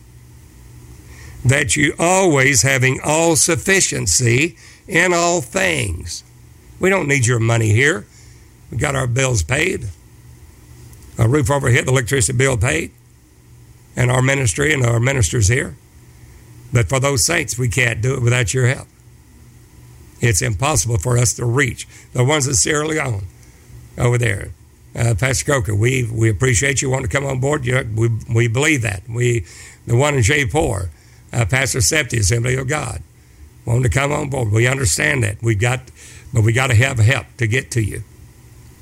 that you always having all sufficiency in all things. We don't need your money here. We got our bills paid, a roof over overhead, the electricity bill paid, and our ministry and our ministers here. But for those saints, we can't do it without your help. It's impossible for us to reach the ones in Sierra Leone over there. Uh, Pastor Coker, we we appreciate you wanting to come on board. You, we we believe that. We the one in Jaipur, uh, Pastor Septi, Assembly of God, wanting to come on board. We understand that. We got, but we got to have help to get to you.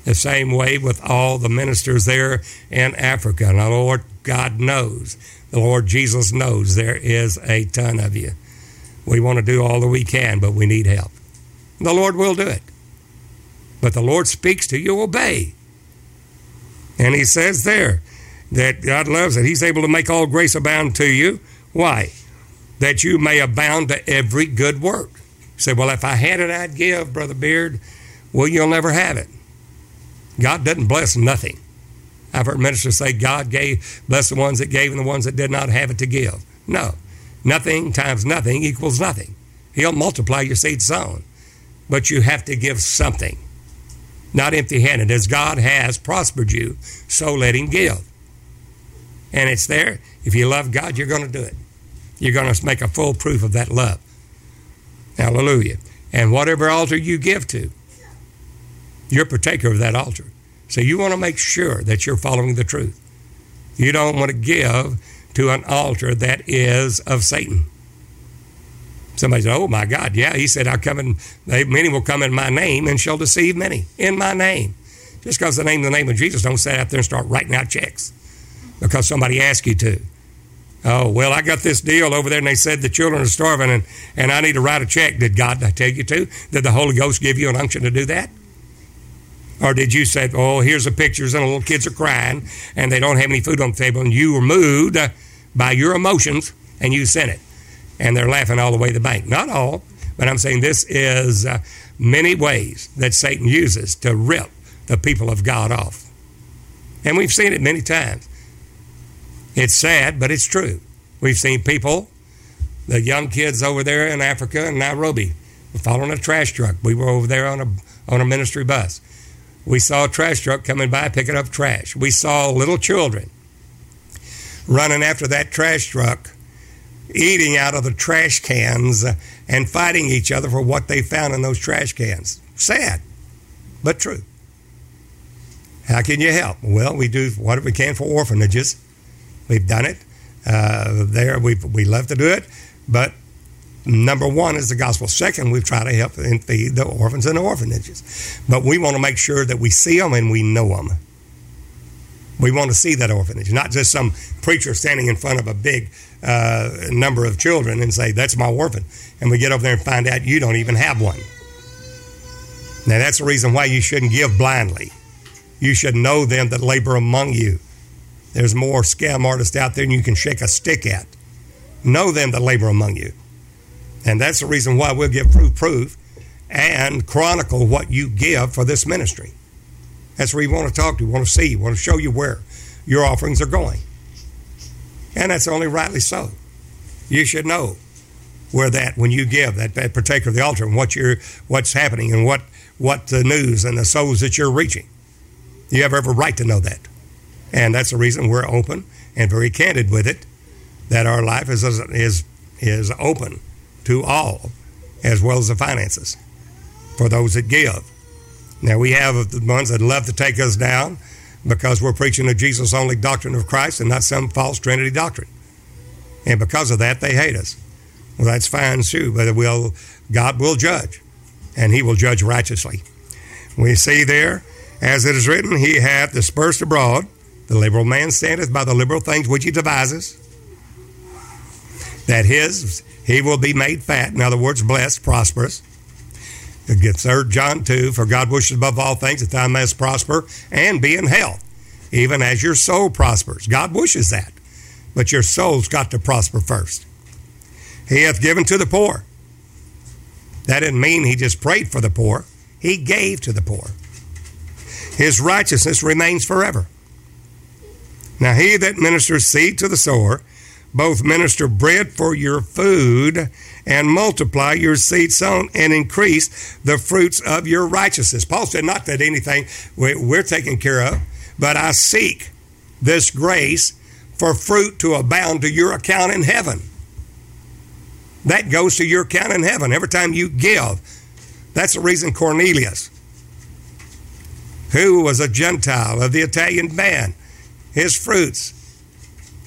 The same way with all the ministers there in Africa. And the Lord God knows, the Lord Jesus knows there is a ton of you. We want to do all that we can, but we need help. The Lord will do it. But the Lord speaks to you, obey. And he says there that God loves it. He's able to make all grace abound to you. Why? That you may abound to every good work. You say, well, if I had it, I'd give, Brother Beard. Well, you'll never have it. God doesn't bless nothing. I've heard ministers say God gave, bless the ones that gave and the ones that did not have it to give. No. Nothing times nothing equals nothing. He'll multiply your seed sown. But you have to give something not empty handed. As God has prospered you, so let Him give. And it's there. If you love God, you're going to do it. You're going to make a full proof of that love. Hallelujah. And whatever altar you give to, you're partaker of that altar. So you want to make sure that you're following the truth. You don't want to give to an altar that is of Satan. Somebody said, Oh my God, yeah. He said, I'll come in, many will come in my name and shall deceive many in my name. Just because the name the name of Jesus, don't sit out there and start writing out checks because somebody asked you to. Oh, well, I got this deal over there and they said the children are starving and, and I need to write a check. Did God tell you to? Did the Holy Ghost give you an unction to do that? Or did you say, oh, here's the pictures and the little kids are crying and they don't have any food on the table and you were moved by your emotions and you sent it? And they're laughing all the way to the bank. Not all, but I'm saying this is uh, many ways that Satan uses to rip the people of God off. And we've seen it many times. It's sad, but it's true. We've seen people, the young kids over there in Africa in Nairobi, following a trash truck. We were over there on a on a ministry bus. We saw a trash truck coming by picking up trash. We saw little children running after that trash truck, eating out of the trash cans and fighting each other for what they found in those trash cans. Sad, but true. How can you help? Well, we do what we can for orphanages. We've done it. Uh, there, we we love to do it, but number one is the gospel. Second, we try to help and feed the orphans and the orphanages. But we want to make sure that we see them and we know them. We want to see that orphanage, not just some preacher standing in front of a big uh, number of children and say, That's my orphan. And we get over there and find out you don't even have one. Now, that's the reason why you shouldn't give blindly. You should know them that labor among you. There's more scam artists out there than you can shake a stick at. Know them that labor among you. And that's the reason why we'll give proof proof and chronicle what you give for this ministry. That's where you want to talk to, want to see, want to show you where your offerings are going. And that's only rightly so. You should know where that when you give that, that partaker of the altar and what you're what's happening and what what the news and the souls that you're reaching. You have every right to know that. And that's the reason we're open and very candid with it, that our life is is is open to all, as well as the finances for those that give. Now, we have the ones that love to take us down because we're preaching a Jesus only doctrine of Christ and not some false Trinity doctrine. And because of that, they hate us. Well, that's fine too, but will, God will judge, and He will judge righteously. We see there, as it is written, He hath dispersed abroad. The liberal man standeth by the liberal things which he devises, that his he will be made fat. In other words, blessed, prosperous. Third John 2, for God wishes above all things that thou mayest prosper and be in health, even as your soul prospers. God wishes that. But your soul's got to prosper first. He hath given to the poor. That didn't mean he just prayed for the poor. He gave to the poor. His righteousness remains forever. Now he that ministers seed to the sower both minister bread for your food and multiply your seed sown and increase the fruits of your righteousness. Paul said, Not that anything we're taken care of, but I seek this grace for fruit to abound to your account in heaven. That goes to your account in heaven every time you give. That's the reason Cornelius, who was a Gentile of the Italian band, his fruits,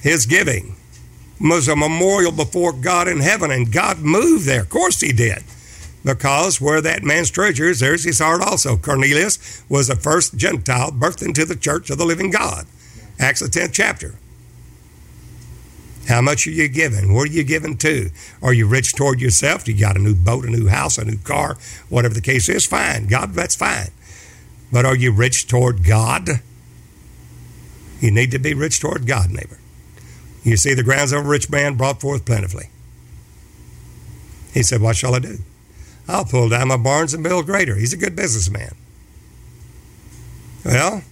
his giving, was a memorial before God in heaven, and God moved there. Of course, He did. Because where that man's treasure is, there's his heart also. Cornelius was the first Gentile birthed into the church of the living God. Acts the 10th chapter. How much are you giving? What are you giving to? Are you rich toward yourself? You got a new boat, a new house, a new car, whatever the case is, fine. God, that's fine. But are you rich toward God? You need to be rich toward God, neighbor. You see, the grounds of a rich man brought forth plentifully. He said, What shall I do? I'll pull down my barns and build greater. He's a good businessman. Well,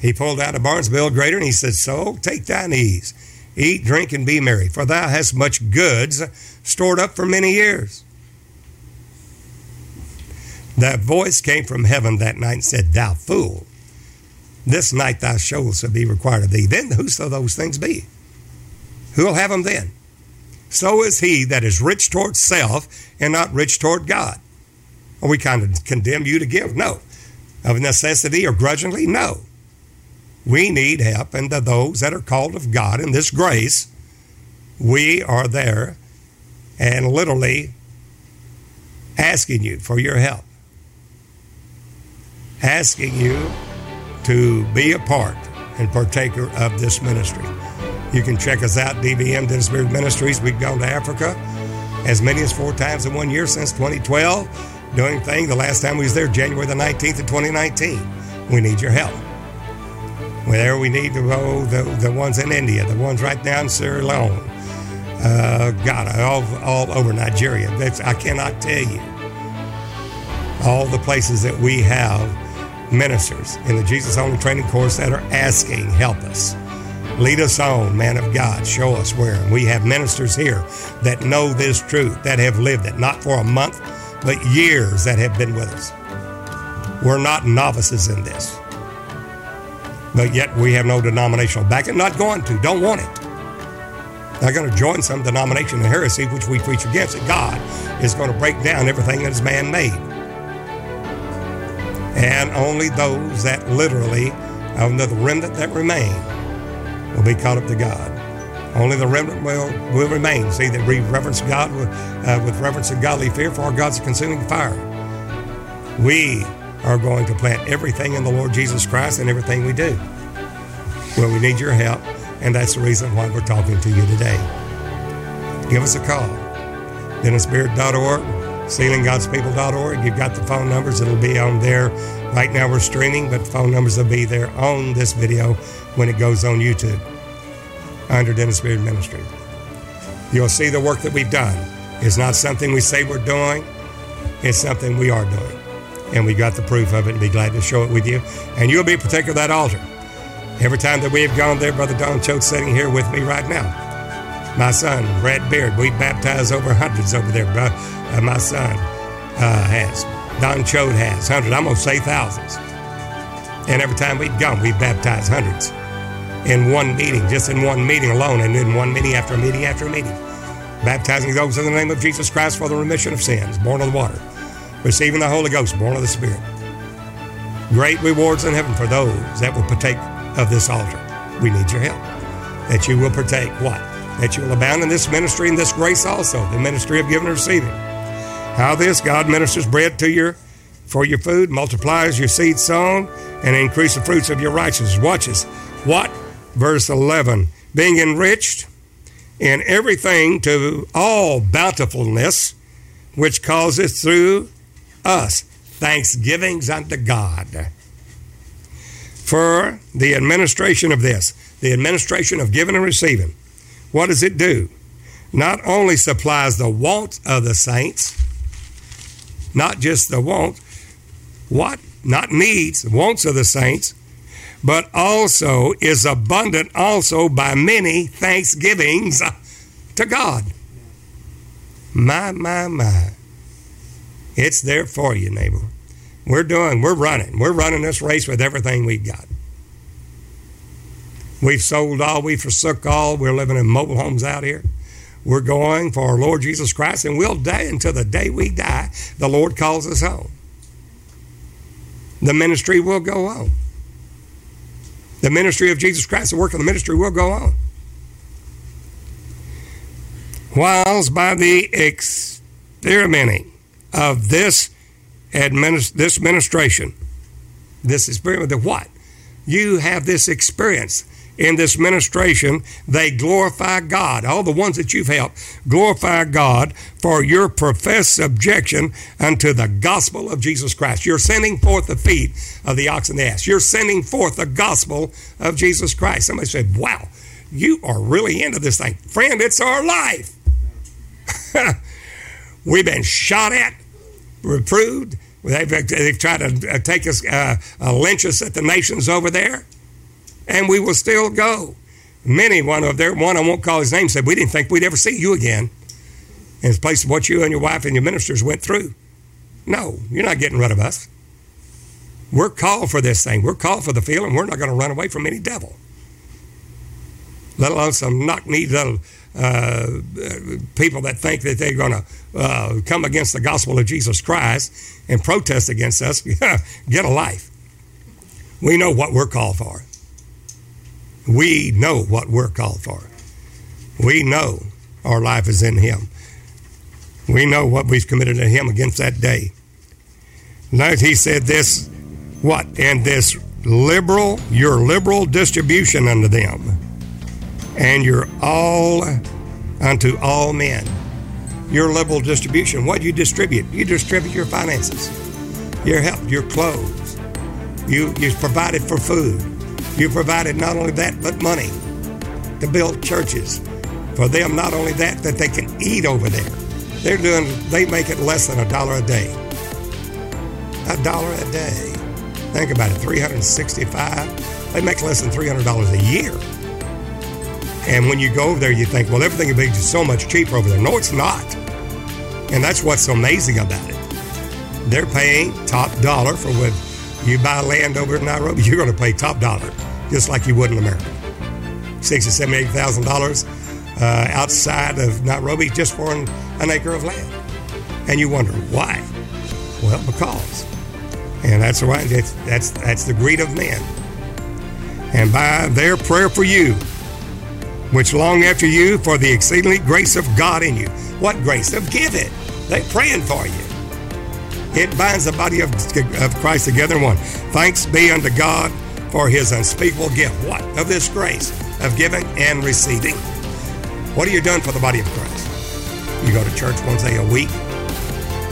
he pulled down the barns, build greater, and he said, So take thine ease, eat, drink, and be merry, for thou hast much goods stored up for many years. That voice came from heaven that night and said, Thou fool, this night thy show shall be required of thee. Then who shall those things be? Who will have them then? So is he that is rich toward self and not rich toward God. Are we kind of condemn you to give? No. Of necessity or grudgingly? No. We need help, and to those that are called of God in this grace, we are there and literally asking you for your help, asking you to be a part and partaker of this ministry. You can check us out, DVM Dennis Beard Ministries. We've gone to Africa as many as four times in one year since 2012 doing thing. The last time we was there, January the 19th of 2019. We need your help. Where we need to go, the, the ones in India, the ones right down in Sierra Leone, uh, all, all over Nigeria. That's, I cannot tell you all the places that we have ministers in the Jesus Only Training Course that are asking, help us. Lead us on, man of God. Show us where. And we have ministers here that know this truth, that have lived it, not for a month, but years that have been with us. We're not novices in this. But yet we have no denominational backing. Not going to, don't want it. Not going to join some denomination of heresy which we preach against. That God is going to break down everything that is man made. And only those that literally, the remnant that remain, will be caught up to God. Only the remnant will, will remain. See, that we reverence God with, uh, with reverence and godly fear, for our God's consuming fire. We are going to plant everything in the Lord Jesus Christ and everything we do. Well, we need your help, and that's the reason why we're talking to you today. Give us a call. DennisBeard.org, SealingGodsPeople.org. You've got the phone numbers. It'll be on there. Right now we're streaming, but the phone numbers will be there on this video when it goes on YouTube under Dennis Beard Ministry. You'll see the work that we've done. It's not something we say we're doing, it's something we are doing. And we got the proof of it and be glad to show it with you. And you'll be a partaker of that altar. Every time that we have gone there, Brother Don Choate sitting here with me right now. My son, Brad Beard, we baptized over hundreds over there. Uh, my son uh, has. Don Choate has hundreds. I'm going to say thousands. And every time we've gone, we've baptized hundreds in one meeting, just in one meeting alone, and in one meeting after meeting after meeting. Baptizing those in the name of Jesus Christ for the remission of sins, born of the water, receiving the Holy Ghost, born of the Spirit. Great rewards in heaven for those that will partake of this altar. We need your help. That you will partake what? That you will abound in this ministry and this grace also, the ministry of giving and receiving. How this God ministers bread to your for your food, multiplies your seed sown, and increase the fruits of your righteousness. Watch. What? Verse 11. Being enriched in everything to all bountifulness, which causes through us thanksgivings unto God. For the administration of this, the administration of giving and receiving, what does it do? Not only supplies the want of the saints, not just the want, what? Not needs, wants of the saints, but also is abundant also by many thanksgivings to God. My, my, my. It's there for you, neighbor. We're doing, we're running. We're running this race with everything we've got. We've sold all, we forsook all. We're living in mobile homes out here. We're going for our Lord Jesus Christ, and we'll die until the day we die. The Lord calls us home. The ministry will go on. The ministry of Jesus Christ, the work of the ministry will go on. Whilst by the experimenting of this administ- this administration, this experience, the what? You have this experience in this ministration, they glorify God. All the ones that you've helped glorify God for your professed subjection unto the gospel of Jesus Christ. You're sending forth the feet of the ox and the ass. You're sending forth the gospel of Jesus Christ. Somebody said, Wow, you are really into this thing. Friend, it's our life. We've been shot at, reproved. They've, they've tried to uh, take us, uh, uh, lynch us at the nations over there and we will still go. Many, one of their, one I won't call his name, said, We didn't think we'd ever see you again. In place of what you and your wife and your ministers went through. No, you're not getting rid of us. We're called for this thing. We're called for the field, and we're not going to run away from any devil. Let alone some knock kneed little uh, people that think that they're going to uh, come against the gospel of Jesus Christ and protest against us. Get a life. We know what we're called for. We know what we're called for. We know our life is in Him. We know what we've committed to him against that day. Note he said this, what? And this liberal, your liberal distribution unto them, and your all unto all men. Your liberal distribution. What do you distribute? You distribute your finances, your health, your clothes. You you provided for food. You provided not only that but money to build churches for them. Not only that, that they can eat over there. They're doing. They make it less than a dollar a day. A dollar a day. Think about it. 365. They make less than $300 a year. And when you go over there, you think, well, everything will be so much cheaper over there. No, it's not. And that's what's amazing about it. They're paying top dollar for what you buy land over in Nairobi, you're going to pay top dollar, just like you would in America. Sixty, seventy, eight thousand dollars uh, outside of Nairobi just for an, an acre of land, and you wonder why. Well, because, and that's why that's that's that's the greed of men. And by their prayer for you, which long after you for the exceedingly grace of God in you. What grace? Of give it. They praying for you. It binds the body of, of Christ together in one. Thanks be unto God for his unspeakable gift. What? Of this grace of giving and receiving. What are you doing for the body of Christ? You go to church one day a week.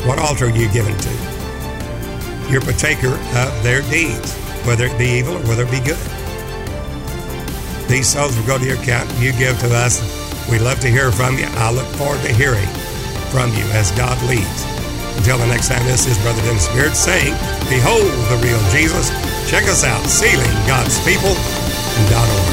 What altar are you giving to? You're partaker of their deeds, whether it be evil or whether it be good. These souls will go to your account. You give to us. We love to hear from you. I look forward to hearing from you as God leads. Until the next time, this is Brother Dennis Beard saying, Behold the real Jesus. Check us out, sealinggodspeople.org.